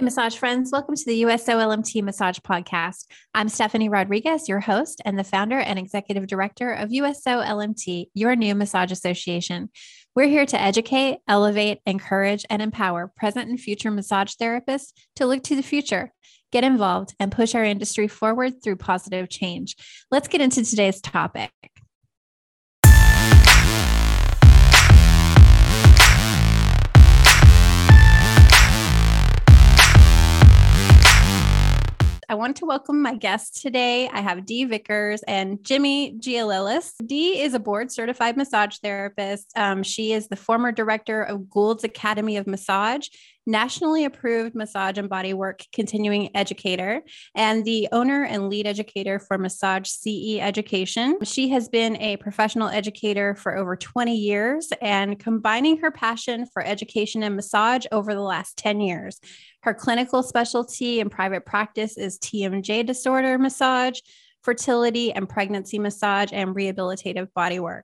Hey, massage friends, welcome to the USO LMT Massage Podcast. I'm Stephanie Rodriguez, your host and the founder and executive director of USO LMT, your new massage association. We're here to educate, elevate, encourage, and empower present and future massage therapists to look to the future, get involved, and push our industry forward through positive change. Let's get into today's topic. I want to welcome my guests today. I have Dee Vickers and Jimmy Gialelis. Dee is a board certified massage therapist. Um, she is the former director of Gould's Academy of Massage, nationally approved massage and bodywork continuing educator, and the owner and lead educator for Massage CE Education. She has been a professional educator for over 20 years and combining her passion for education and massage over the last 10 years. Her clinical specialty in private practice is TMJ disorder massage, fertility and pregnancy massage, and rehabilitative bodywork.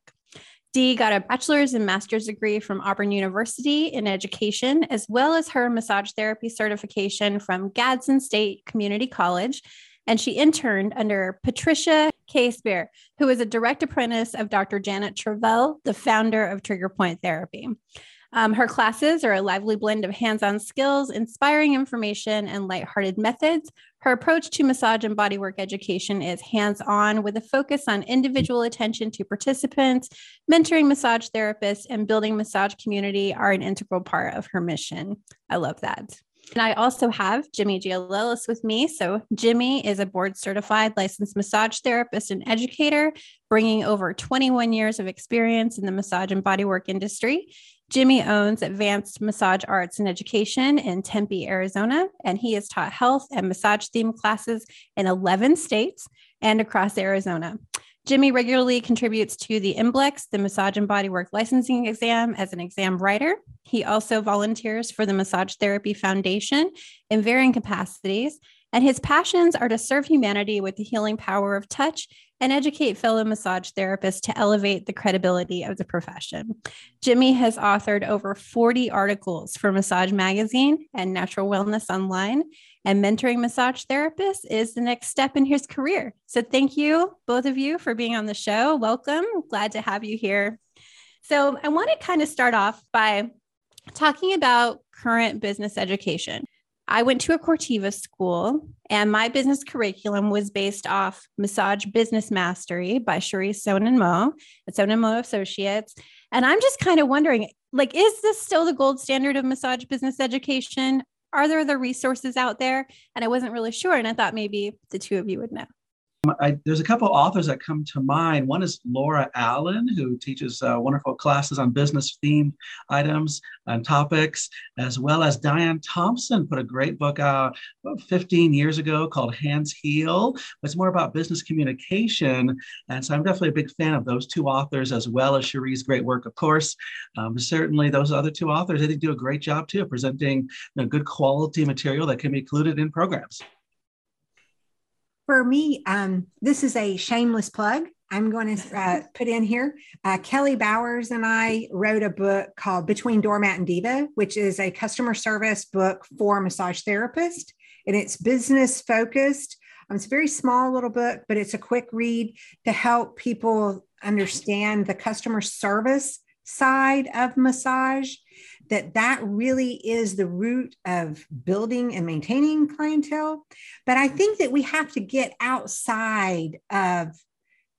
Dee got a bachelor's and master's degree from Auburn University in education, as well as her massage therapy certification from Gadsden State Community College. And she interned under Patricia K. Spear, who is a direct apprentice of Dr. Janet Travell, the founder of Trigger Point Therapy. Um, her classes are a lively blend of hands on skills, inspiring information, and lighthearted methods. Her approach to massage and bodywork education is hands on with a focus on individual attention to participants. Mentoring massage therapists and building massage community are an integral part of her mission. I love that. And I also have Jimmy Gialelis with me. So, Jimmy is a board certified licensed massage therapist and educator, bringing over 21 years of experience in the massage and bodywork industry. Jimmy owns Advanced Massage Arts and Education in Tempe, Arizona, and he has taught health and massage themed classes in 11 states and across Arizona. Jimmy regularly contributes to the MBLEX, the Massage and Bodywork Licensing Exam, as an exam writer. He also volunteers for the Massage Therapy Foundation in varying capacities, and his passions are to serve humanity with the healing power of touch and educate fellow massage therapists to elevate the credibility of the profession. Jimmy has authored over 40 articles for Massage Magazine and Natural Wellness Online, and mentoring massage therapists is the next step in his career. So, thank you, both of you, for being on the show. Welcome. Glad to have you here. So, I want to kind of start off by talking about current business education. I went to a Cortiva school, and my business curriculum was based off Massage Business Mastery by Cherise Sohnen-Moe at Sohnen-Moe Associates. And I'm just kind of wondering, like, is this still the gold standard of massage business education? Are there other resources out there? And I wasn't really sure, and I thought maybe the two of you would know. I, there's a couple authors that come to mind. One is Laura Allen, who teaches uh, wonderful classes on business themed items and topics, as well as Diane Thompson put a great book out 15 years ago called Hands Heal. It's more about business communication. And so I'm definitely a big fan of those two authors, as well as Cherie's great work, of course. Um, certainly, those other two authors, I think, do a great job too presenting you know, good quality material that can be included in programs for me, um, this is a shameless plug. I'm going to uh, put in here. Uh, Kelly Bowers and I wrote a book called Between Doormat and Diva, which is a customer service book for massage therapists, and it's business focused. Um, it's a very small little book, but it's a quick read to help people understand the customer service side of massage that that really is the root of building and maintaining clientele but i think that we have to get outside of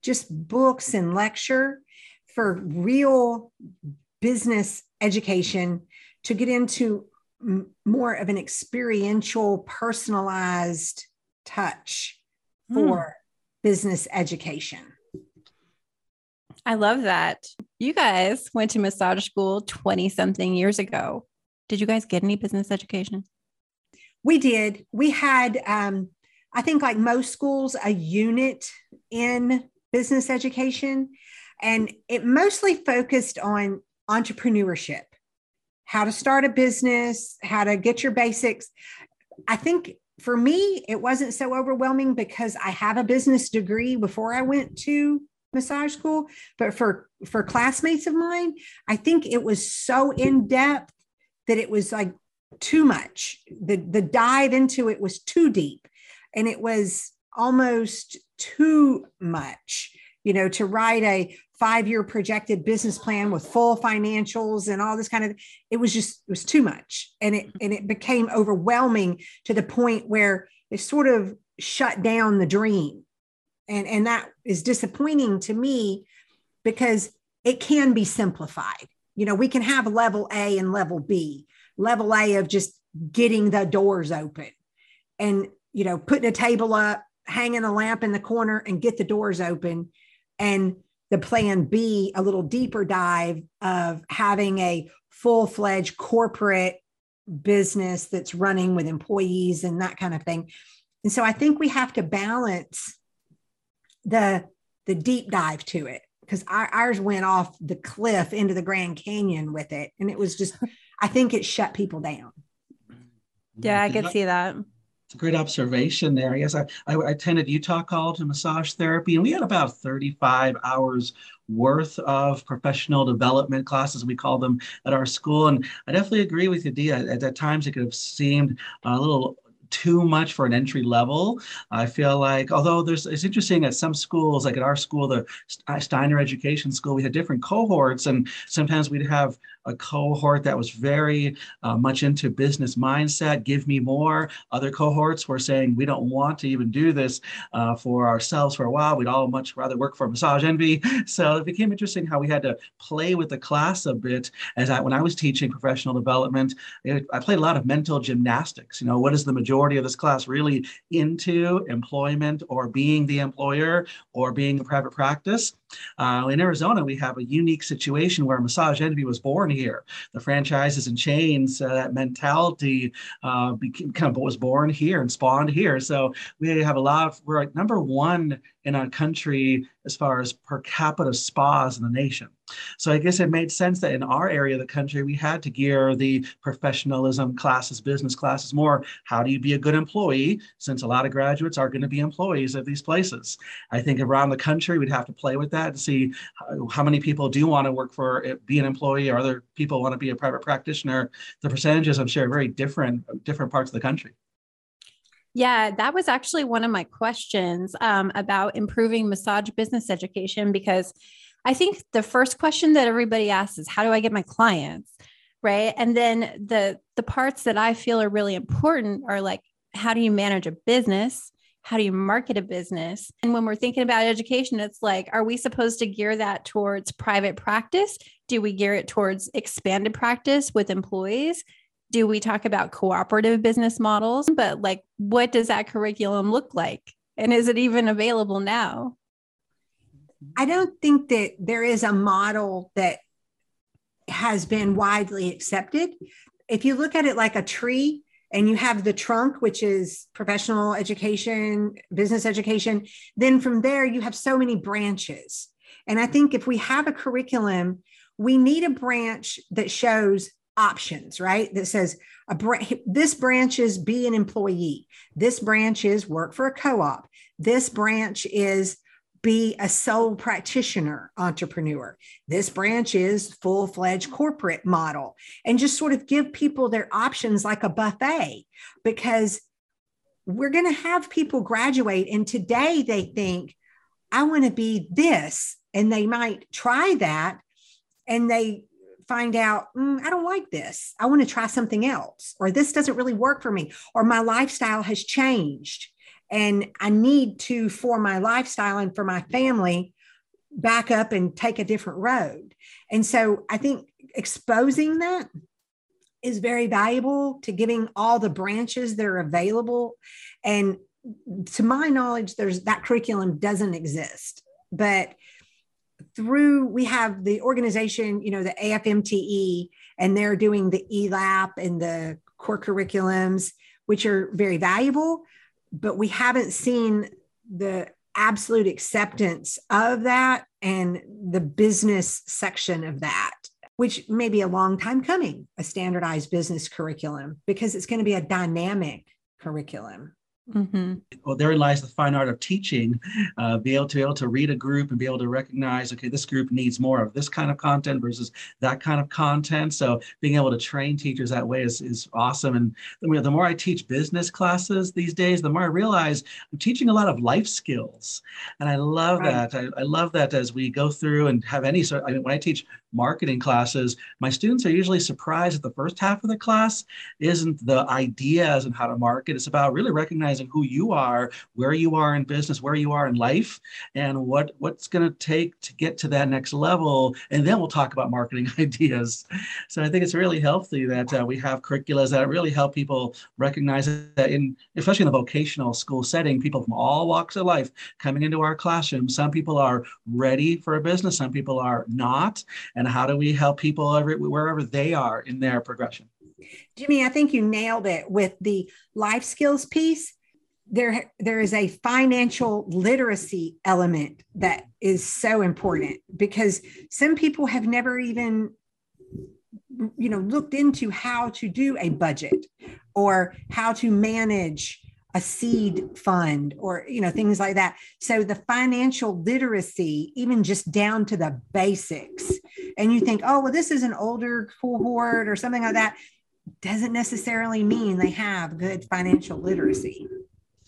just books and lecture for real business education to get into more of an experiential personalized touch for mm. business education I love that. You guys went to massage school 20 something years ago. Did you guys get any business education? We did. We had, um, I think, like most schools, a unit in business education, and it mostly focused on entrepreneurship how to start a business, how to get your basics. I think for me, it wasn't so overwhelming because I have a business degree before I went to massage school, but for for classmates of mine, I think it was so in depth that it was like too much. The the dive into it was too deep and it was almost too much. You know, to write a five-year projected business plan with full financials and all this kind of it was just it was too much. And it and it became overwhelming to the point where it sort of shut down the dream. And and that is disappointing to me because it can be simplified. You know, we can have level A and level B. Level A of just getting the doors open and, you know, putting a table up, hanging a lamp in the corner and get the doors open. And the plan B, a little deeper dive of having a full fledged corporate business that's running with employees and that kind of thing. And so I think we have to balance the the deep dive to it because our, ours went off the cliff into the Grand Canyon with it. And it was just, I think it shut people down. Yeah, I could see that. It's a great observation there. Yes, I, I, I attended Utah College of Massage Therapy, and we had about 35 hours worth of professional development classes, we call them at our school. And I definitely agree with you, Dee. At, at times, it could have seemed a little too much for an entry level. I feel like, although there's, it's interesting at some schools, like at our school, the Steiner Education School, we had different cohorts, and sometimes we'd have a cohort that was very uh, much into business mindset, give me more. Other cohorts were saying, we don't want to even do this uh, for ourselves for a while. We'd all much rather work for Massage Envy. So it became interesting how we had to play with the class a bit. As I, when I was teaching professional development, it, I played a lot of mental gymnastics. You know, what is the majority of this class really into employment or being the employer or being a private practice? Uh, in Arizona, we have a unique situation where Massage Envy was born here. The franchises and chains, uh, that mentality uh, became, kind of was born here and spawned here. So we have a lot of, we're like number one in our country as far as per capita spas in the nation. So I guess it made sense that in our area of the country, we had to gear the professionalism classes, business classes more. How do you be a good employee? Since a lot of graduates are going to be employees of these places. I think around the country, we'd have to play with that to see how many people do want to work for it, be an employee or other people want to be a private practitioner. The percentages, I'm sure, are very different, different parts of the country. Yeah, that was actually one of my questions um, about improving massage business education because I think the first question that everybody asks is how do I get my clients? Right. And then the the parts that I feel are really important are like how do you manage a business? How do you market a business? And when we're thinking about education, it's like, are we supposed to gear that towards private practice? Do we gear it towards expanded practice with employees? Do we talk about cooperative business models? But like, what does that curriculum look like? And is it even available now? I don't think that there is a model that has been widely accepted. If you look at it like a tree, and you have the trunk, which is professional education, business education, then from there you have so many branches. And I think if we have a curriculum, we need a branch that shows options, right? That says a br- this branch is be an employee. This branch is work for a co-op. This branch is be a sole practitioner entrepreneur. This branch is full fledged corporate model and just sort of give people their options like a buffet because we're going to have people graduate and today they think, I want to be this. And they might try that and they find out, mm, I don't like this. I want to try something else, or this doesn't really work for me, or my lifestyle has changed and I need to, for my lifestyle and for my family, back up and take a different road. And so I think exposing that is very valuable to giving all the branches that are available. And to my knowledge, there's that curriculum doesn't exist. But through we have the organization, you know, the AFMTE, and they're doing the ELAP and the core curriculums, which are very valuable but we haven't seen the absolute acceptance of that and the business section of that which may be a long time coming a standardized business curriculum because it's going to be a dynamic curriculum Mm-hmm. Well, therein lies the fine art of teaching. Uh, be able to be able to read a group and be able to recognize, okay, this group needs more of this kind of content versus that kind of content. So being able to train teachers that way is, is awesome. And the, the more I teach business classes these days, the more I realize I'm teaching a lot of life skills, and I love right. that. I, I love that as we go through and have any sort. I mean, when I teach marketing classes, my students are usually surprised that the first half of the class isn't the ideas and how to market. It's about really recognizing who you are, where you are in business, where you are in life, and what what's going to take to get to that next level. And then we'll talk about marketing ideas. So I think it's really healthy that uh, we have curricula that really help people recognize that in, especially in the vocational school setting, people from all walks of life coming into our classroom. Some people are ready for a business, some people are not and how do we help people every, wherever they are in their progression jimmy i think you nailed it with the life skills piece there there is a financial literacy element that is so important because some people have never even you know looked into how to do a budget or how to manage a seed fund or you know things like that. So the financial literacy even just down to the basics and you think oh well this is an older cohort or something like that doesn't necessarily mean they have good financial literacy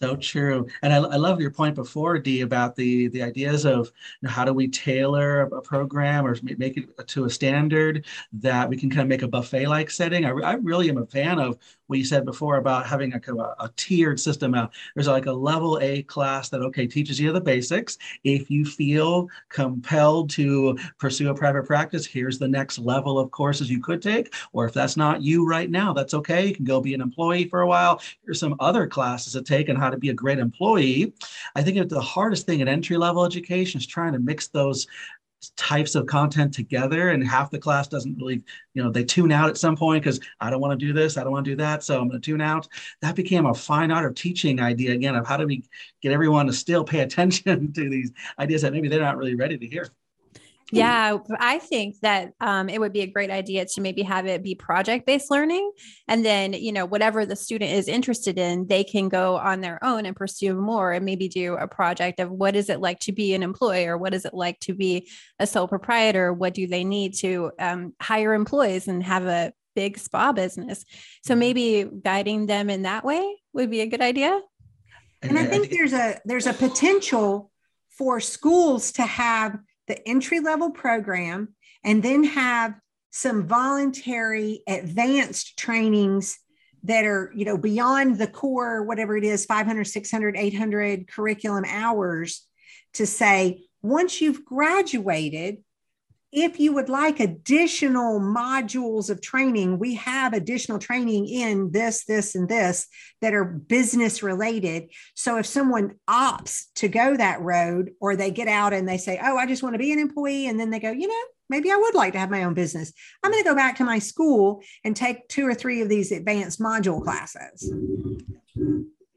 so true, and I, I love your point before, Dee, about the the ideas of you know, how do we tailor a, program or make it to a standard that we can kind of make a buffet like setting. I, I really am a fan of what you said before about having a, kind of a, a tiered system. Uh, there's like a level A class that, okay, teaches you the basics. If you feel compelled to pursue a private practice, here's the next level of courses you could take. Or if that's not you right now, that's okay. You can go be an employee for a while. Here's some other classes to take and how to be a great employee. I think the hardest thing in entry level education is trying to mix those types of content together and half the class doesn't really you know they tune out at some point because i don't want to do this i don't want to do that so i'm going to tune out that became a fine art of teaching idea again of how do we get everyone to still pay attention to these ideas that maybe they're not really ready to hear yeah, I think that um, it would be a great idea to maybe have it be project based learning. And then, you know, whatever the student is interested in, they can go on their own and pursue more and maybe do a project of what is it like to be an employee or what is it like to be a sole proprietor? What do they need to um, hire employees and have a big spa business? So mm-hmm. maybe guiding them in that way would be a good idea. And I think there's a there's a potential for schools to have the entry level program, and then have some voluntary advanced trainings that are you know beyond the core whatever it is 500 600 800 curriculum hours to say once you've graduated if you would like additional modules of training, we have additional training in this, this, and this that are business related. So if someone opts to go that road or they get out and they say, Oh, I just want to be an employee, and then they go, You know, maybe I would like to have my own business. I'm going to go back to my school and take two or three of these advanced module classes.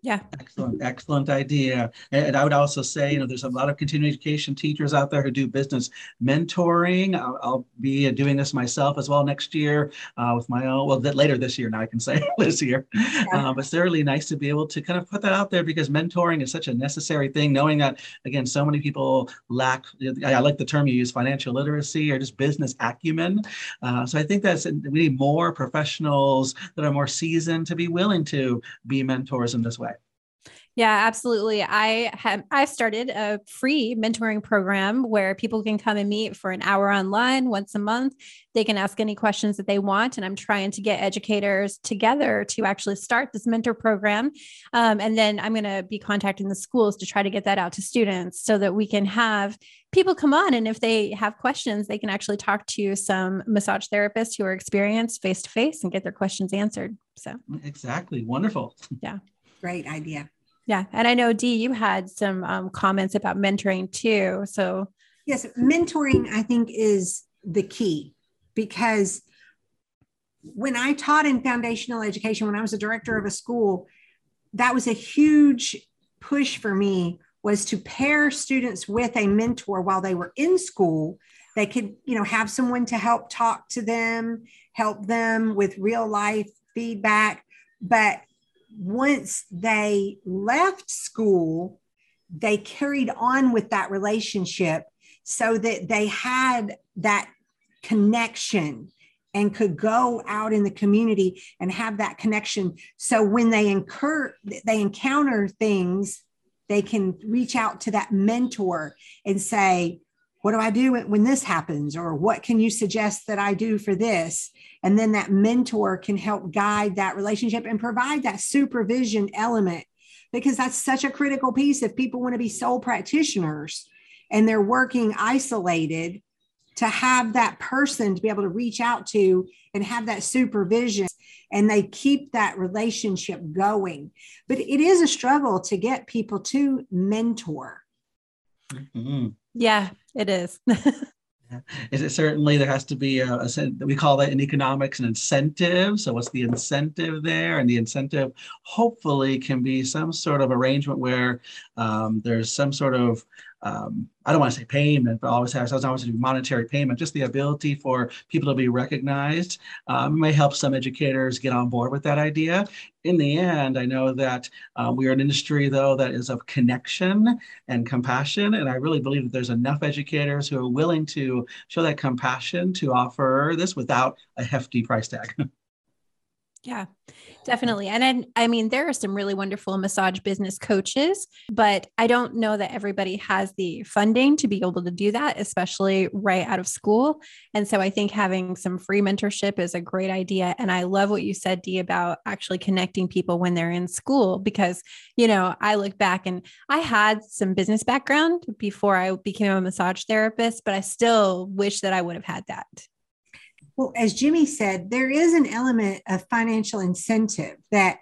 Yeah. Excellent, excellent idea. And I would also say, you know, there's a lot of continuing education teachers out there who do business mentoring. I'll, I'll be doing this myself as well next year uh, with my own, well, later this year, now I can say this year. Yeah. Uh, but it's really nice to be able to kind of put that out there because mentoring is such a necessary thing, knowing that, again, so many people lack, I like the term you use, financial literacy or just business acumen. Uh, so I think that's, we need more professionals that are more seasoned to be willing to be mentors in this way. Yeah, absolutely. I have I've started a free mentoring program where people can come and meet for an hour online once a month. They can ask any questions that they want, and I'm trying to get educators together to actually start this mentor program. Um, and then I'm going to be contacting the schools to try to get that out to students so that we can have people come on and if they have questions they can actually talk to some massage therapists who are experienced face to face and get their questions answered so exactly wonderful yeah great idea yeah. And I know, Dee, you had some um, comments about mentoring too. So, yes, mentoring, I think, is the key because when I taught in foundational education, when I was a director of a school, that was a huge push for me was to pair students with a mentor while they were in school they could you know have someone to help talk to them help them with real life feedback but once they left school, they carried on with that relationship so that they had that connection and could go out in the community and have that connection. So when they incur they encounter things they can reach out to that mentor and say what do i do when this happens? Or what can you suggest that i do for this? And then that mentor can help guide that relationship and provide that supervision element. Because that's such a critical piece. If people want to be sole practitioners and they're working isolated to have that person to be able to reach out to and have that supervision and they keep that relationship going. But it is a struggle to get people to mentor. Mm-hmm. Yeah it is. Is it certainly there has to be a, a, we call that in economics an incentive. So what's the incentive there? And the incentive hopefully can be some sort of arrangement where um, there's some sort of um, I don't want to say payment, but always has doesn't always be monetary payment. Just the ability for people to be recognized um, may help some educators get on board with that idea. In the end, I know that uh, we are an industry though that is of connection and compassion, and I really believe that there's enough educators who are willing to show that compassion to offer this without a hefty price tag. Yeah, definitely. And I, I mean, there are some really wonderful massage business coaches, but I don't know that everybody has the funding to be able to do that, especially right out of school. And so I think having some free mentorship is a great idea. And I love what you said, Dee, about actually connecting people when they're in school, because, you know, I look back and I had some business background before I became a massage therapist, but I still wish that I would have had that. Well, as Jimmy said, there is an element of financial incentive that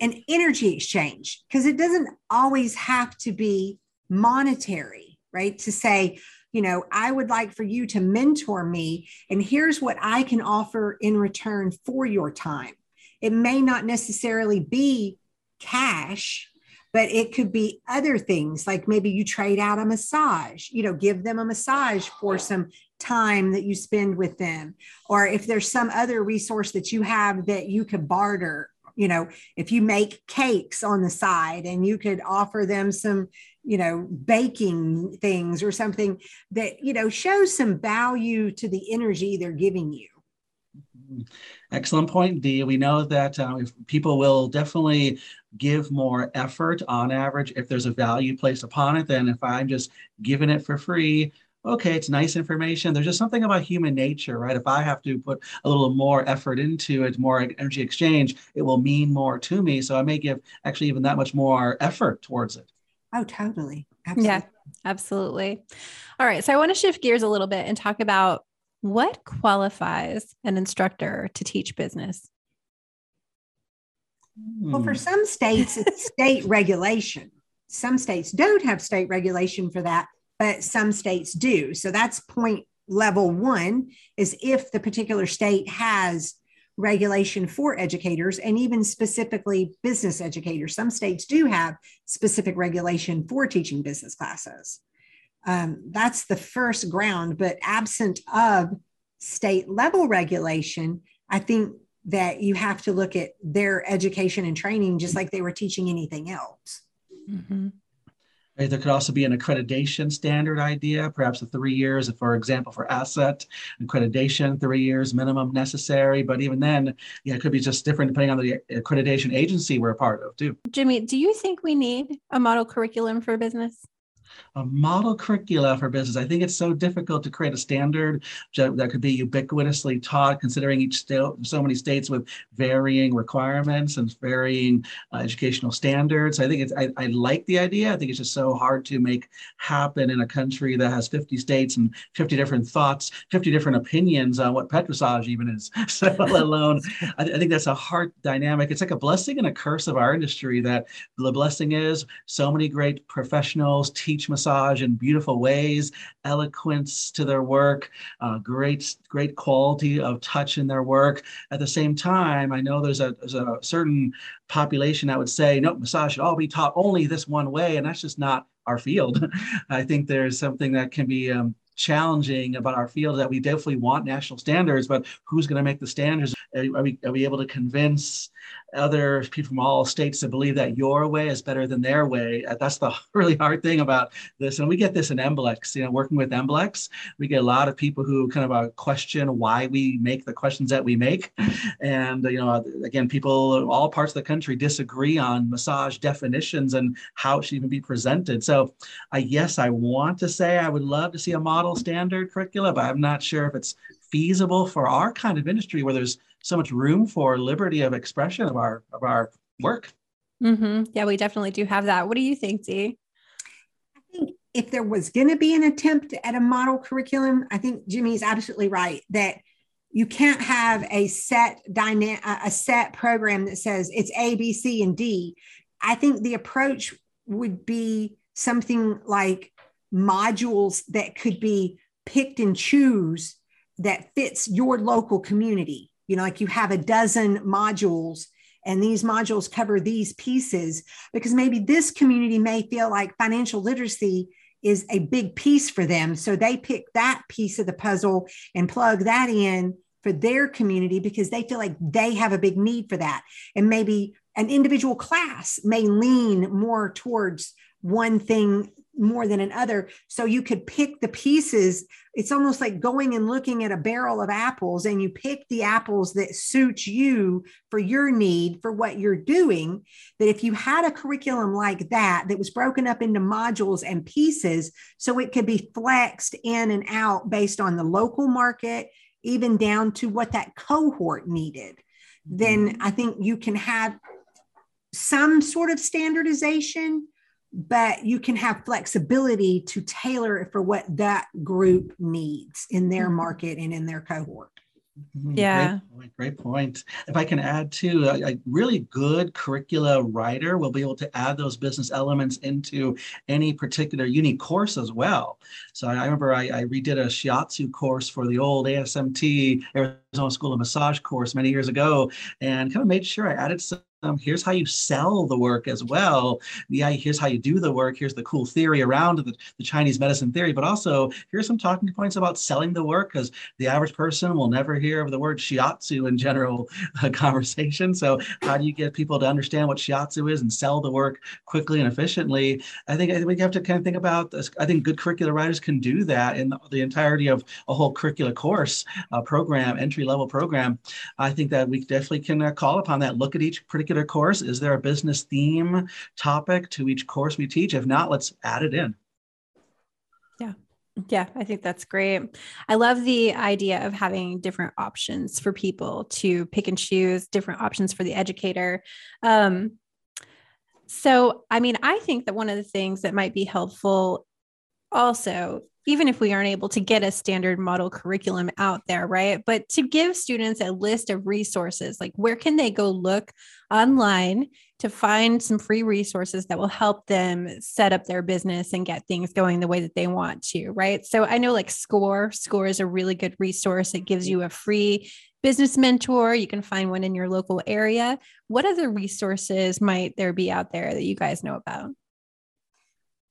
an energy exchange, because it doesn't always have to be monetary, right? To say, you know, I would like for you to mentor me, and here's what I can offer in return for your time. It may not necessarily be cash, but it could be other things like maybe you trade out a massage, you know, give them a massage for some time that you spend with them or if there's some other resource that you have that you could barter you know if you make cakes on the side and you could offer them some you know baking things or something that you know shows some value to the energy they're giving you mm-hmm. excellent point Dee we know that uh, people will definitely give more effort on average if there's a value placed upon it than if i'm just giving it for free okay, it's nice information. There's just something about human nature, right? If I have to put a little more effort into it, more energy exchange, it will mean more to me. So I may give actually even that much more effort towards it. Oh, totally. Absolutely. Yeah, absolutely. All right. So I want to shift gears a little bit and talk about what qualifies an instructor to teach business. Well, for hmm. some states, it's state regulation. Some states don't have state regulation for that but some states do. So that's point level one is if the particular state has regulation for educators and even specifically business educators. Some states do have specific regulation for teaching business classes. Um, that's the first ground, but absent of state level regulation, I think that you have to look at their education and training just like they were teaching anything else. Mm-hmm. There could also be an accreditation standard idea, perhaps a three years, for example, for ACCET accreditation, three years minimum necessary. But even then, yeah, it could be just different depending on the accreditation agency we're a part of too. Jimmy, do you think we need a model curriculum for business? A model curricula for business. I think it's so difficult to create a standard that could be ubiquitously taught, considering each state, so many states with varying requirements and varying uh, educational standards. I think it's, I, I like the idea. I think it's just so hard to make happen in a country that has 50 states and 50 different thoughts, 50 different opinions on what pet massage even is. So let alone, I, I think that's a hard dynamic. It's like a blessing and a curse of our industry that the blessing is so many great professionals massage in beautiful ways, eloquence to their work, uh, great great quality of touch in their work. At the same time, I know there's a, there's a certain population that would say, no, massage should all be taught only this one way, and that's just not our field. I think there's something that can be um, challenging about our field that we definitely want national standards, but who's going to make the standards? Are we, are we able to convince other people from all states to believe that your way is better than their way. Uh, that's the really hard thing about this. And we get this in MBLEX, you know, working with MBLEX, we get a lot of people who kind of uh, question why we make the questions that we make. And, you know, again, people all parts of the country disagree on massage definitions and how it should even be presented. So, I yes, I want to say I would love to see a model standard curricula, but I'm not sure if it's feasible for our kind of industry where there's so much room for liberty of expression of our of our work. Mm-hmm. Yeah, we definitely do have that. What do you think, Dee? I think if there was going to be an attempt at a model curriculum, I think Jimmy's absolutely right that you can't have a set dynamic a set program that says it's A, B, C, and D. I think the approach would be something like modules that could be picked and choose that fits your local community. You know, like you have a dozen modules and these modules cover these pieces because maybe this community may feel like financial literacy is a big piece for them. So they pick that piece of the puzzle and plug that in for their community because they feel like they have a big need for that. And maybe an individual class may lean more towards one thing more than another. So you could pick the pieces. It's almost like going and looking at a barrel of apples and you pick the apples that suit you for your need for what you're doing. That if you had a curriculum like that, that was broken up into modules and pieces, so it could be flexed in and out based on the local market, even down to what that cohort needed, then mm-hmm. I think you can have some sort of standardization but you can have flexibility to tailor it for what that group needs in their mm-hmm. market and in their cohort. Mm-hmm. Yeah. Great point, great point. If I can add too, a, a, really good curricula writer will be able to add those business elements into any particular unique course as well. So I, I remember I, I, redid a shiatsu course for the old ASMT Arizona School of Massage course many years ago and kind of made sure I added some um, here's how you sell the work as well. Yeah, here's how you do the work. Here's the cool theory around the, the Chinese medicine theory, but also here's some talking points about selling the work because the average person will never hear of the word shiatsu in general uh, conversation. So how do you get people to understand what shiatsu is and sell the work quickly and efficiently? I think, I think we have to kind of think about this. I think good curricular writers can do that in the, the entirety of a whole curricular course uh, program, entry level program. I think that we definitely can uh, call upon that. Look at each particular particular course? Is there a business theme topic to each course we teach? If not, let's add it in. Yeah. Yeah, I think that's great. I love the idea of having different options for people to pick and choose, different options for the educator. Um, so, I mean, I think that one of the things that might be helpful also even if we aren't able to get a standard model curriculum out there, right? But to give students a list of resources, like where can they go look online to find some free resources that will help them set up their business and get things going the way that they want to, right? So I know like SCORE, SCORE is a really good resource. It gives you a free business mentor. You can find one in your local area. What other resources might there be out there that you guys know about?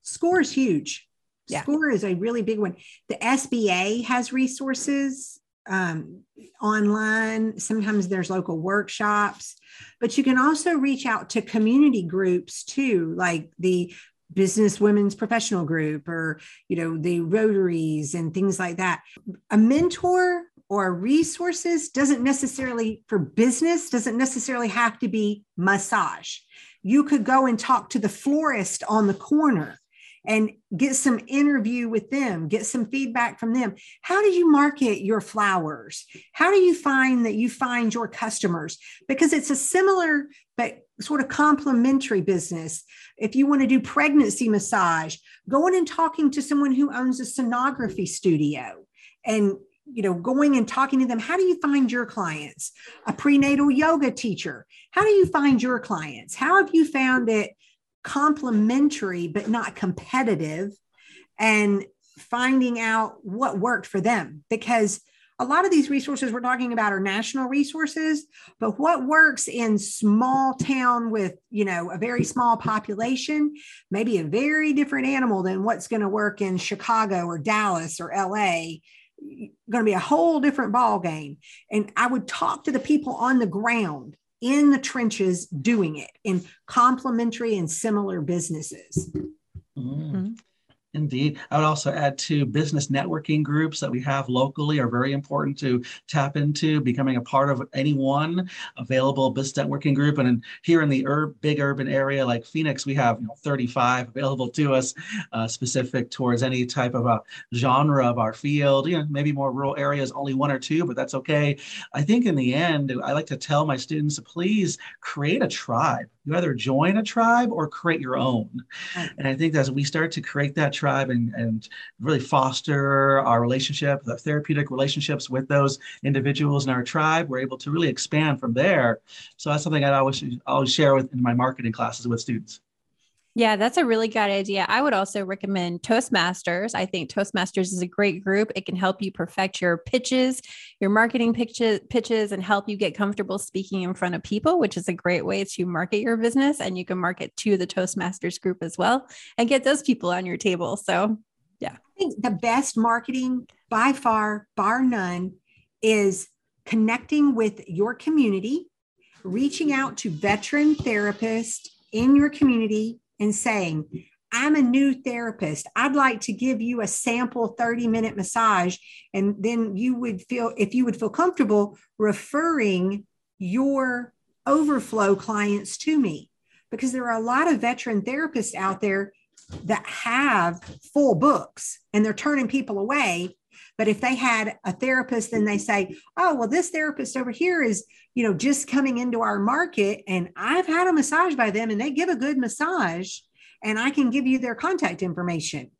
SCORE is huge yeah. SCORE is a really big one. The SBA has resources um, online. Sometimes there's local workshops, but you can also reach out to community groups too, like the business women's professional group or you know the rotaries and things like that a mentor or resources doesn't necessarily for business doesn't necessarily have to be massage you could go and talk to the florist on the corner and get some interview with them, get some feedback from them. How do you market your flowers? How do you find that you find your customers? Because it's a similar but sort of complementary business. If you want to do pregnancy massage, going and talking to someone who owns a sonography studio and you know going and talking to them how do you find your clients a prenatal yoga teacher how do you find your clients how have you found it complementary but not competitive and finding out what worked for them. Because a lot of these resources we're talking about are national resources but what works in small town with you know a very small population maybe a very different animal than what's going to work in chicago or dallas or la going to be a whole different ball game and i would talk to the people on the ground in the trenches doing it in complementary and similar businesses. Mm. Indeed. I would also add to business networking groups that we have locally are very important to tap into, becoming a part of any one available business networking group. And here in the ur- big urban area like Phoenix, we have you know, 35 available to us, uh, specific towards any type of a genre of our field. You know, maybe more rural areas, only one or two, but that's okay. I think in the end, I like to tell my students, please create a tribe you either join a tribe or create your own. And I think as we start to create that tribe and, and really foster our relationship, the therapeutic relationships with those individuals in our tribe, we're able to really expand from there. So that's something I always always share with in my marketing classes with students. Yeah, that's a really good idea. I would also recommend Toastmasters. I think Toastmasters is a great group. It can help you perfect your pitches, your marketing pitches, pitches and help you get comfortable speaking in front of people, which is a great way to market your business and you can market to the Toastmasters group as well and get those people on your table. So, yeah. I think the best marketing by far, bar none, is connecting with your community, reaching out to veteran therapists in your community and saying, I'm a new therapist. I'd like to give you a sample 30 minute massage. And then you would feel, if you would feel comfortable, referring your overflow clients to me. Because there are a lot of veteran therapists out there that have full books and they're turning people away. But if they had a therapist, then they say, oh, well, this therapist over here is, you know, just coming into our market and I've had a massage by them and they give a good massage and I can give you their contact information.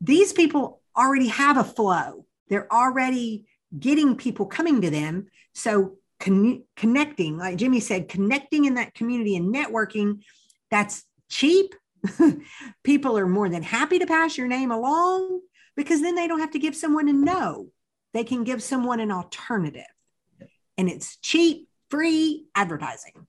These people already have a flow, they're already getting people coming to them. So, con- connecting, like Jimmy said, connecting in that community and networking, that's cheap. people are more than happy to pass your name along because then they don't have to give someone a no. They can give someone an alternative. And it's cheap, free advertising.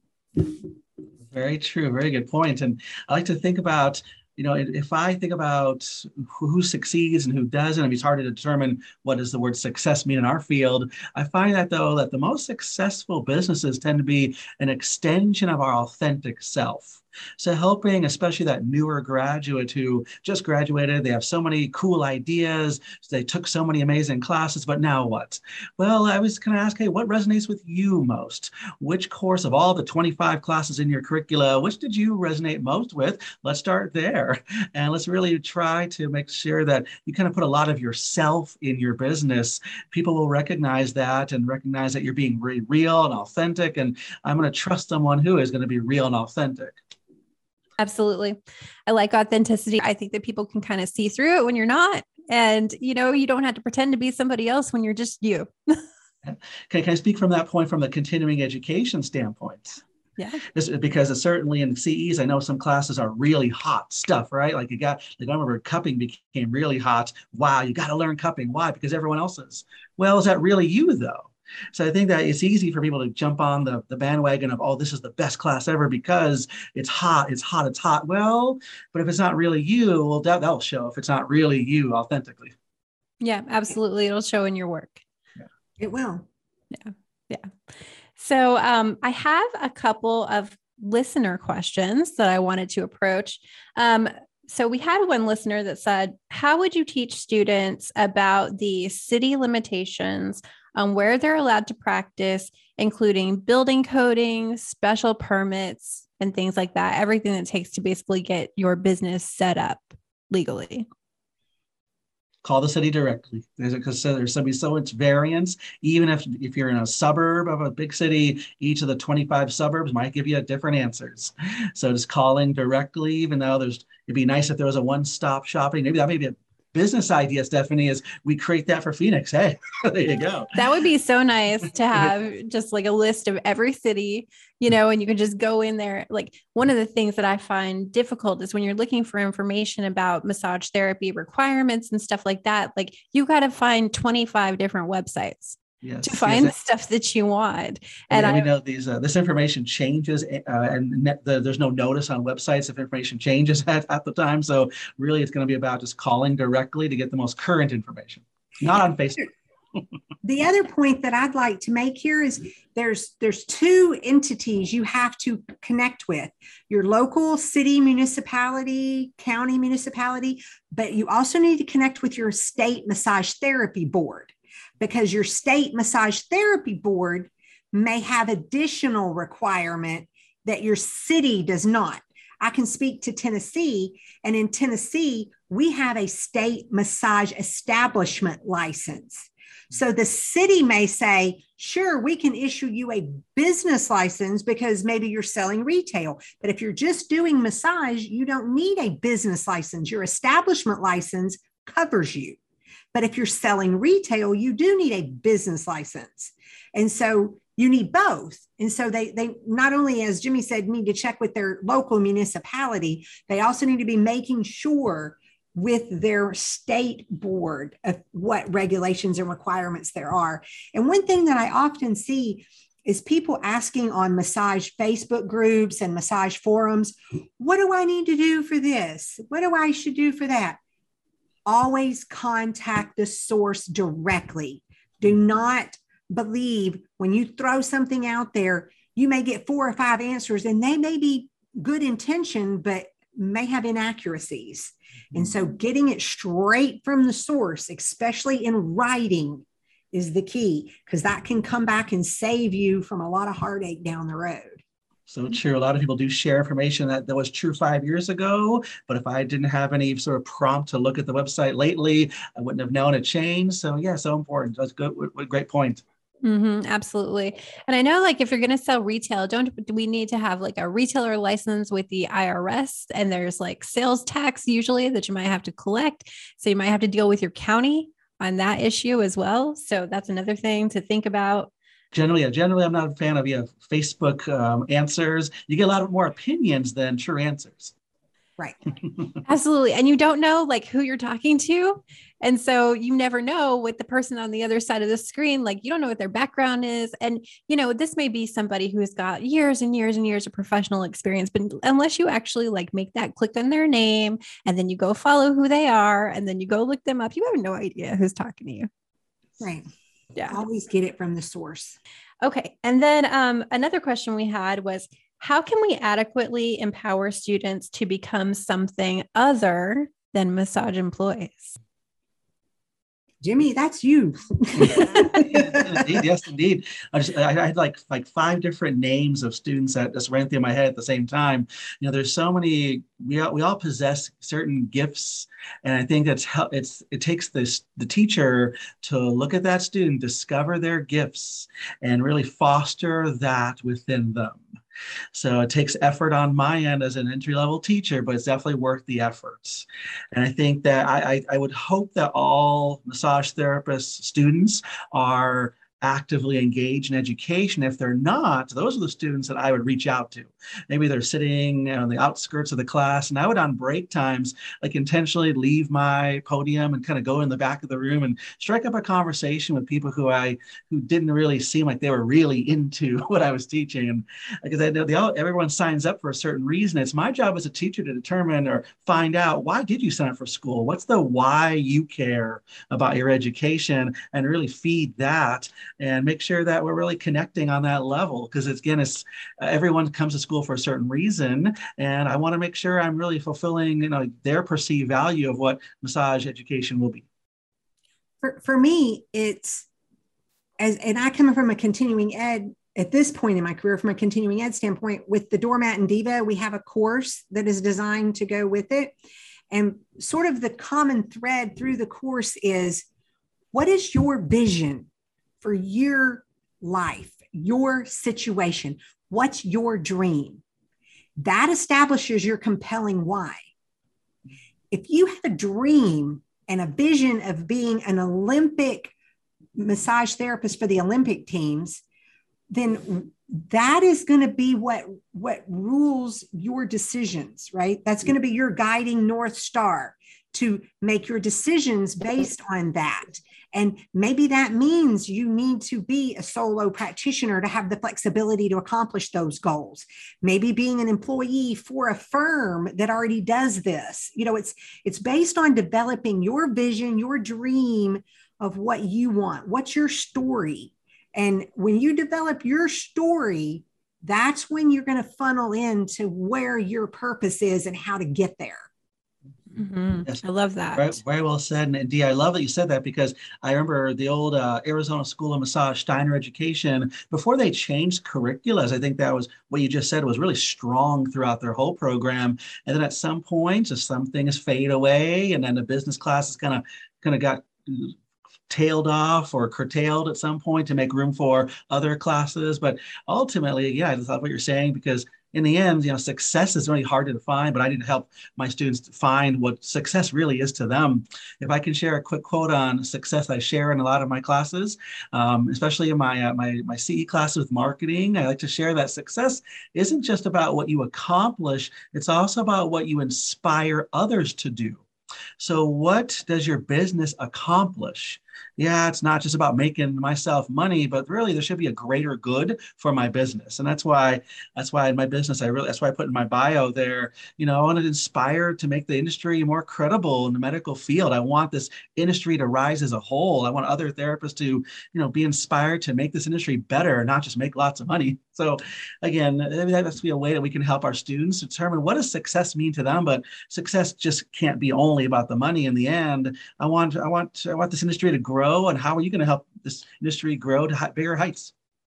Very true. Very good point. And I like to think about, you know, if I think about who succeeds and who doesn't, I mean, it's hard to determine what does the word success mean in our field. I find that though that the most successful businesses tend to be an extension of our authentic self. So helping, especially that newer graduate who just graduated, they have so many cool ideas. They took so many amazing classes, but now what? Well, I was going to ask, hey, what resonates with you most? Which course of all the 25 classes in your curricula, which did you resonate most with? Let's start there. And let's really try to make sure that you kind of put a lot of yourself in your business. People will recognize that and recognize that you're being real and authentic. And I'm going to trust someone who is going to be real and authentic. Absolutely. I like authenticity. I think that people can kind of see through it when you're not. And, you know, you don't have to pretend to be somebody else when you're just you. can, can I speak from that point from the continuing education standpoint? Yeah. Just because it's certainly in CEs, I know some classes are really hot stuff, right? Like you got, like I remember cupping became really hot. Wow, you got to learn cupping. Why? Because everyone else is. Well, is that really you though? So I think that it's easy for people to jump on the, the bandwagon of, oh, this is the best class ever because it's hot, it's hot, it's hot. Well, but if it's not really you, well, that, that'll show if it's not really you authentically. Yeah, absolutely. It'll show in your work. Yeah. It will. Yeah. Yeah. So um, I have a couple of listener questions that I wanted to approach. Um, so we had one listener that said, How would you teach students about the city limitations on where they're allowed to practice, including building coding, special permits, and things like that. Everything that takes to basically get your business set up legally. Call the city directly because there's going to be so much variance. Even if, if you're in a suburb of a big city, each of the 25 suburbs might give you different answers. So just calling directly, even though there's, it'd be nice if there was a one-stop shopping. Maybe that may be a business idea, Stephanie, is we create that for Phoenix. Hey, there you go. That would be so nice to have just like a list of every city, you know, and you can just go in there. Like one of the things that I find difficult is when you're looking for information about massage therapy requirements and stuff like that, like you got to find 25 different websites yes, to find yes. the stuff that you want. And, and I, know these uh, this information changes, uh, and the, there's no notice on websites if information changes at, at the time. So really, it's going to be about just calling directly to get the most current information, not on Facebook. the other point that I'd like to make here is there's there's two entities you have to connect with your local city municipality county municipality but you also need to connect with your state massage therapy board because your state massage therapy board may have additional requirement that your city does not I can speak to Tennessee, and in Tennessee, we have a state massage establishment license. So the city may say, sure, we can issue you a business license because maybe you're selling retail. But if you're just doing massage, you don't need a business license. Your establishment license covers you. But if you're selling retail, you do need a business license. And so you need both. And so they they not only, as Jimmy said, need to check with their local municipality, they also need to be making sure with their state board of what regulations and requirements there are. And one thing that I often see is people asking on massage Facebook groups and massage forums, what do I need to do for this? What do I should do for that? Always contact the source directly. Do hmm. not believe when you throw something out there, you may get four or five answers and they may be good intention, but may have inaccuracies. And so hmm. getting it straight from the source, especially in writing, is the key because that can come back and save you from a lot of heartache down the road. So true. A lot of people do share information that, that was true five years ago, but if I didn't have any sort of prompt to look at the website lately, I wouldn't have known it changed. So yeah, so important. That's good. What, Great point. Mm-hmm, absolutely. And I know, like, if you're going to sell retail, don't do we need to have like a retailer license with the IRS? And there's like sales tax usually that you might have to collect. So you might have to deal with your county on that issue as well. So that's another thing to think about. Generally, yeah, generally, I'm not a fan of you know, Facebook um, answers. You get a lot more opinions than true answers. Right. Absolutely. And you don't know like who you're talking to. And so you never know what the person on the other side of the screen, like you don't know what their background is. And, you know, this may be somebody who's got years and years and years of professional experience, but unless you actually like make that click on their name and then you go follow who they are and then you go look them up, you have no idea who's talking to you. Right. Yeah. Always get it from the source. Okay. And then um, another question we had was how can we adequately empower students to become something other than massage employees? Jimmy, that's you. indeed, yes, indeed. I, just, I, had like like five different names of students that just ran through my head at the same time. You know, there's so many. We all, we all possess certain gifts, and I think that's how it's. It takes this the teacher to look at that student, discover their gifts, and really foster that within them. So it takes effort on my end as an entry level teacher, but it's definitely worth the efforts. And I think that I, I, I would hope that all massage therapist students are actively engaged in education. If they're not, those are the students that I would reach out to. Maybe they're sitting on the outskirts of the class, and I would on break times like intentionally leave my podium and kind of go in the back of the room and strike up a conversation with people who I who didn't really seem like they were really into what I was teaching. And because I know they all everyone signs up for a certain reason. It's my job as a teacher to determine or find out why did you sign up for school? What's the why you care about your education and really feed that and make sure that we're really connecting on that level. Because again it's uh, everyone comes to school for a certain reason and i want to make sure i'm really fulfilling you know their perceived value of what massage education will be. For, for me it's as and i come from a continuing ed at this point in my career from a continuing ed standpoint with the doormat and diva we have a course that is designed to go with it. And sort of the common thread through the course is what is your vision for your life, your situation. What's your dream? That establishes your compelling why. If you have a dream and a vision of being an Olympic massage therapist for the Olympic teams, then that is going to be what what rules your decisions right that's going to be your guiding north star to make your decisions based on that and maybe that means you need to be a solo practitioner to have the flexibility to accomplish those goals. Maybe being an employee for a firm that already does this. You know, it's it's based on developing your vision, your dream of what you want. What's your story? And when you develop your story, that's when you're going to funnel into where your purpose is and how to get there. Mm-hmm. Yes. I love that. Very, very, well said. And, Dee, I love that you said that because I remember the old uh, Arizona School of Massage, Steiner Education, before they changed curriculum, I think that was what you just said was really strong throughout their whole program. And then at some point, some things fade away, and then the business classes kind of kind of got tailed off or curtailed at some point to make room for other classes. But ultimately, yeah, I love what you're saying because in the end, you know, success is really hard to define, but I need to help my students find what success really is to them. If I can share a quick quote on success I share in a lot of my classes, um, especially in my, uh, my, my CE classes with marketing, I like to share that success isn't just about what you accomplish, it's also about what you inspire others to do. So, what does your business accomplish? Yeah, it's not just about making myself money, but really there should be a greater good for my business. And that's why that's why in my business I really that's why I put in my bio there, you know, I want to inspire to make the industry more credible in the medical field. I want this industry to rise as a whole. I want other therapists to, you know, be inspired to make this industry better, not just make lots of money. So again, that has to be a way that we can help our students determine what does success mean to them. But success just can't be only about the money in the end. I want I want I want this industry to grow and how are you going to help this industry grow to bigger heights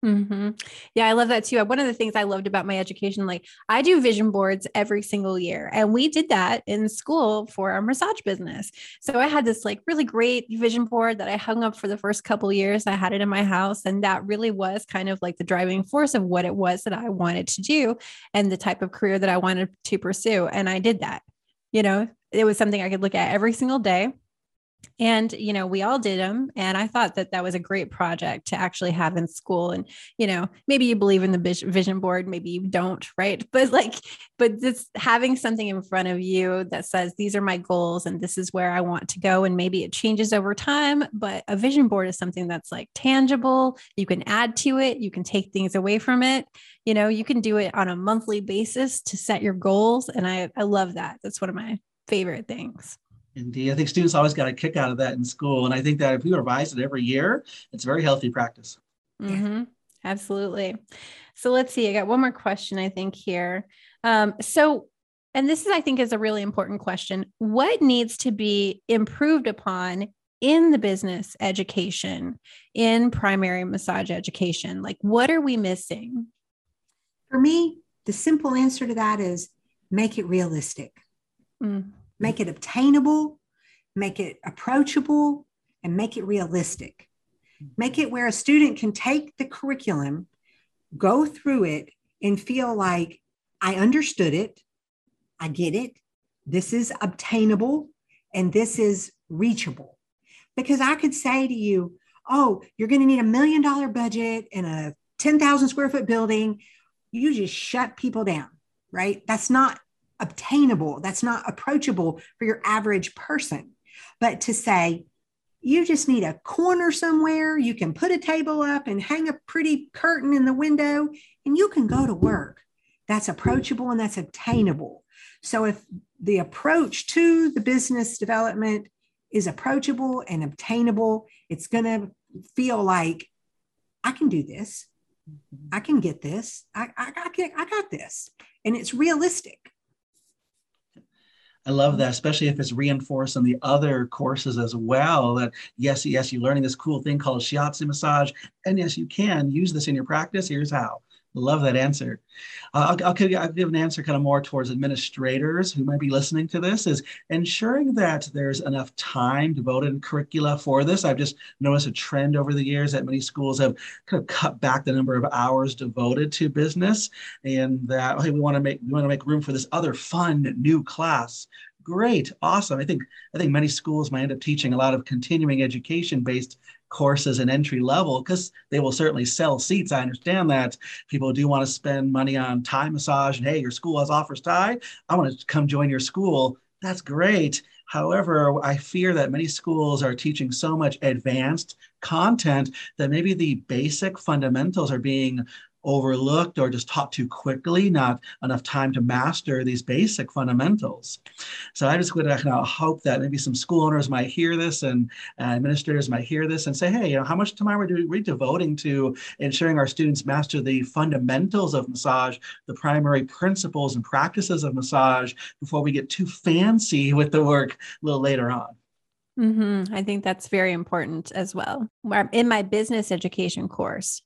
Mm-hmm. Yeah, I love that too. One of the things I loved about my education, like I do vision boards every single year, and we did that in school for our massage business. So I had this like really great vision board that I hung up for the first couple years. I had it in my house, and that really was kind of like the driving force of what it was that I wanted to do and the type of career that I wanted to pursue. And I did that. You know, it was something I could look at every single day and you know we all did them and i thought that that was a great project to actually have in school. And you know maybe you believe in the vision board maybe you don't right? But like but just having something in front of you that says these are my goals and this is where i want to go and maybe it changes over time but a vision board is something that's like tangible. You can add to it. You can take things away from it. You know you can do it on a monthly basis to set your goals and i i love that. That's one of my favorite things Indeed. I think students always got a kick out of that in school. And I think that if we revise it every year, it's a very healthy practice. Mm-hmm. Absolutely. So let's see. I got one more question, I think, here. Um, so, and this is, I think, is a really important question. What needs to be improved upon in the business education, in primary massage education? Like, what are we missing? For me, the simple answer to that is make it realistic. Mm make it obtainable, make it approachable, and make it realistic. Make it where a student can take the curriculum, go through it, and feel like I understood it, I get it, this is obtainable, and this is reachable. Because I could say to you, oh, you're going to need a million dollar budget and a 10,000 square foot building. You just shut people down, right? That's not obtainable, that's not approachable for your average person. But to say, you just need a corner somewhere, you can put a table up and hang a pretty curtain in the window, and you can go to work. That's approachable and that's obtainable. So if the approach to the business development is approachable and obtainable, it's going to feel like I can do this. Mm-hmm. I can get this. I, I, I, can, I got this. And it's realistic. I love that, especially if it's reinforced in the other courses as well. That yes, yes, you're learning this cool thing called shiatsu massage, and yes, you can use this in your practice. Here's how. Love that answer. Uh, I'll, I'll, give, I'll, give, an answer kind of more towards administrators who might be listening to this is ensuring that there's enough time devoted in curricula for this. I've just noticed a trend over the years that many schools have kind of cut back the number of hours devoted to business and that, hey, we want to make, we want to make room for this other fun new class great awesome i think i think many schools might end up teaching a lot of continuing education based courses and entry level because they will certainly sell seats. I understand that people do want to spend money on Thai massage and hey, your school has offers Thai. I want to come join your school. That's great. However, I fear that many schools are teaching so much advanced content that maybe the basic fundamentals are being overlooked or just taught too quickly, not enough time to master these basic fundamentals. So I just would hope that maybe some school owners might hear this and uh, administrators might hear this and say, hey, you know, how much time are we, we devoting to ensuring our students master the fundamentals of massage, the primary principles and practices of massage before we get too fancy with the work a little later on. Mm-hmm. I think that's very important as well. In my business education course,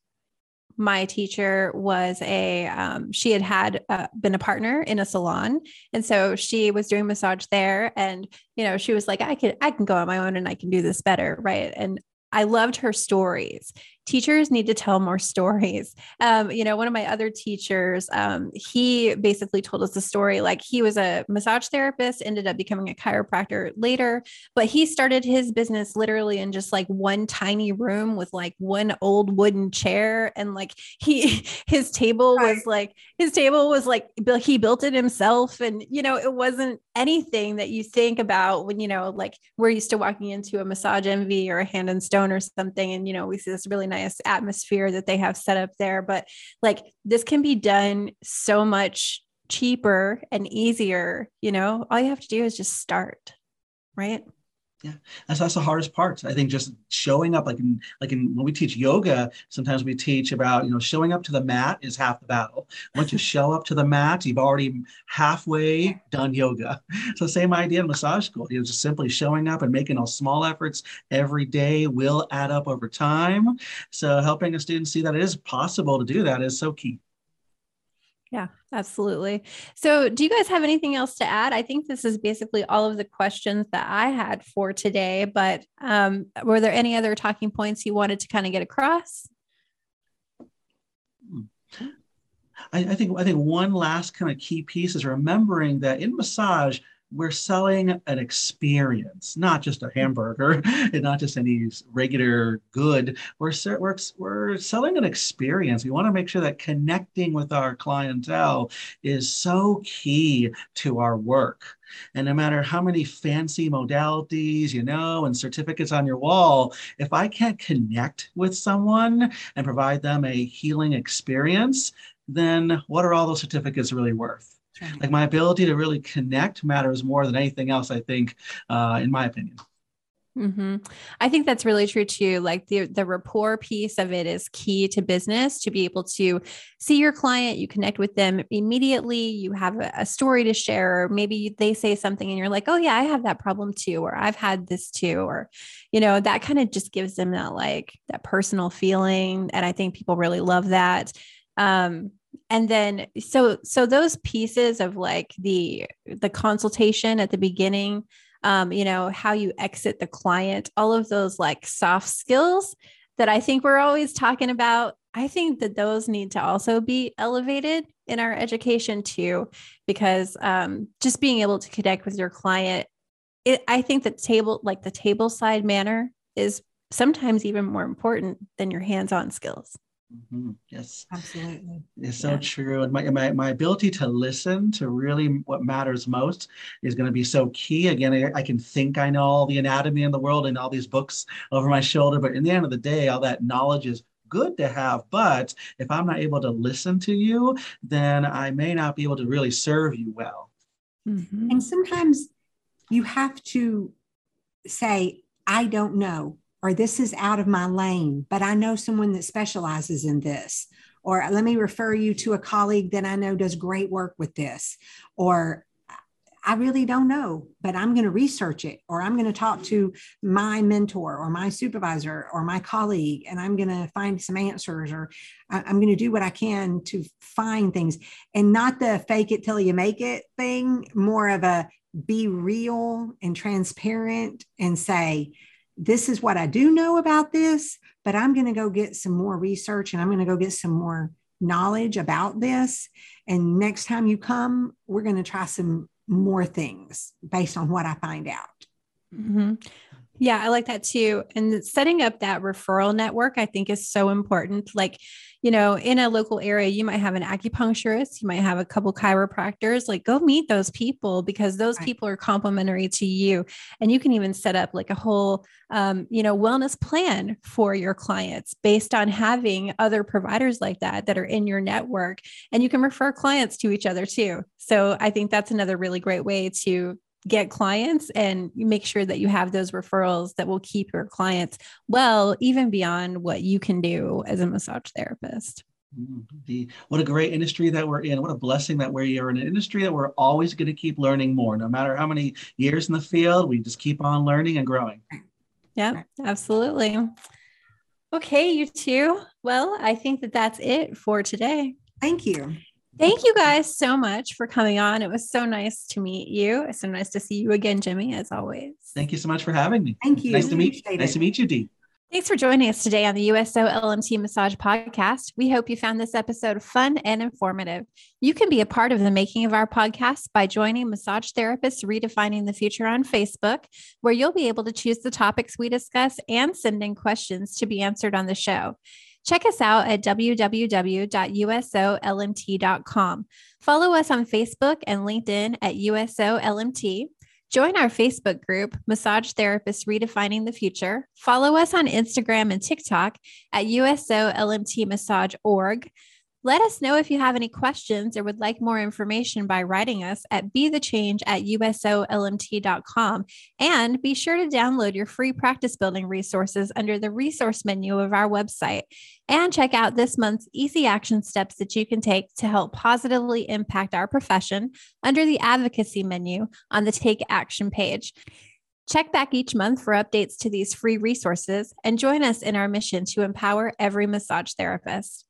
my teacher was a um, she had had uh, been a partner in a salon. And so she was doing massage there and you know she was like i can i can go on my own and i can do this better right? And I loved her stories teachers need to tell more stories. Um, you know, one of my other teachers, um, he basically told us a story like he was a massage therapist, ended up becoming a chiropractor later, but he started his business literally in just like one tiny room with like one old wooden chair. And like he, his table was like, his table was like, he built it himself. And, you know, it wasn't anything that you think about when, you know, like we're used to walking into a massage envy or a hand and stone or something. And, you know, we see this really nice nice atmosphere that they have set up there. But like this can be done so much cheaper and easier. You know, all you have to do is just start, right? Yeah, that's that's the hardest part. I think just showing up, like in like in when we teach yoga, sometimes we teach about you know showing up to the mat is half the battle. Once you show up to the mat, you've already halfway done yoga. So same idea in massage school. You know, just simply showing up and making those small efforts every day will add up over time. So helping a student see that it is possible to do that is so key. Yeah, absolutely. So, do you guys have anything else to add? I think this is basically all of the questions that I had for today, but um, were there any other talking points you wanted to kind of get across? I, I think I think one last kind of key piece is remembering that in massage, we're selling an experience, not just a hamburger and not just any regular good. We're, we're, we're selling an experience. We want to make sure that connecting with our clientele is so key to our work. And no matter how many fancy modalities, you know, and certificates on your wall, if I can't connect with someone and provide them a healing experience, then what are all those certificates really worth? Right. Like my ability to really connect matters more than anything else, I think, uh, in my opinion. Mm-hmm. I think that's really true too. Like the the rapport piece of it is key to business to be able to see your client, you connect with them immediately, you have a, a, story to share, or maybe they say something and you're like, oh yeah, I have that problem too, or I've had this too, or you know, that kind of just gives them that like that personal feeling. And I think people really love that. Um, and then so so those pieces of like the the consultation at the beginning um you know how you exit the client all of those like soft skills that i think we're always talking about i think that those need to also be elevated in our education too because um just being able to connect with your client it, i think that table like the table side manner is sometimes even more important than your hands-on skills Mm-hmm. Yes, absolutely. It's so yeah. true. And my, my, my ability to listen to really what matters most is going to be so key. Again, I, I, can think I know all the anatomy in the world and all these books over my shoulder, but in the end of the day, all that knowledge is good to have. But if I'm not able to listen to you, then I may not be able to really serve you well. Mm-hmm. And sometimes you have to say, I don't know or this is out of my lane, but I know someone that specializes in this. Or let me refer you to a colleague that I know does great work with this. Or I really don't know, but I'm going to research it, or I'm going to talk to my mentor or my supervisor or my colleague, and I'm going to find some answers, or I'm going to do what I can to find things and not the fake it till you make it thing, more of a be real and transparent and say, this is what I do know about this, but I'm going to go get some more research and I'm going to go get some more knowledge about this. And next time you come, we're going to try some more things based on what I find out. Mm-hmm. Yeah, I like that too. And setting up that referral network, I think, is so important. Like, you know, in a local area, you might have an acupuncturist, you might have a couple chiropractors. Like, go meet those people because those right. people are complementary to you. And you can even set up like a whole, um, you know, wellness plan for your clients based on having other providers like that that are in your network. And you can refer clients to each other too. So I think that's another really great way to get clients and make sure that you have those referrals that will keep your clients well, even beyond what you can do as a massage therapist. Mm, the, what a great industry that we're in. What a blessing that we are in an industry that we're always going to keep learning more. No matter how many years in the field, we just keep on learning and growing. Yeah, absolutely. Okay, you two. Well, I think that that's it for today. Thank you. Thank you guys so much for coming on. It was so nice to meet you. It's so nice to see you again, Jimmy, as always. Thank you so much for having me. Thank you. Nice to meet you. Nice to meet you, Dee. Thanks for joining us today on the USO LMT Massage Podcast. We hope you found this episode fun and informative. You can be a part of the making of our podcast by joining Massage Therapists Redefining the Future on Facebook, where you'll be able to choose the topics we discuss and send in questions to be answered on the show. Check us out at www.usolmt.com. Follow us on Facebook and LinkedIn at USOLMT. Join our Facebook group, Massage Therapists Redefining the Future. Follow us on Instagram and TikTok at USOLMTMassage.org. Let us know if you have any questions or would like more information by writing us at be the change at usolmt.com. And be sure to download your free practice building resources under the resource menu of our website. And check out this month's easy action steps that you can take to help positively impact our profession under the advocacy menu on the Take Action page. Check back each month for updates to these free resources and join us in our mission to empower every massage therapist.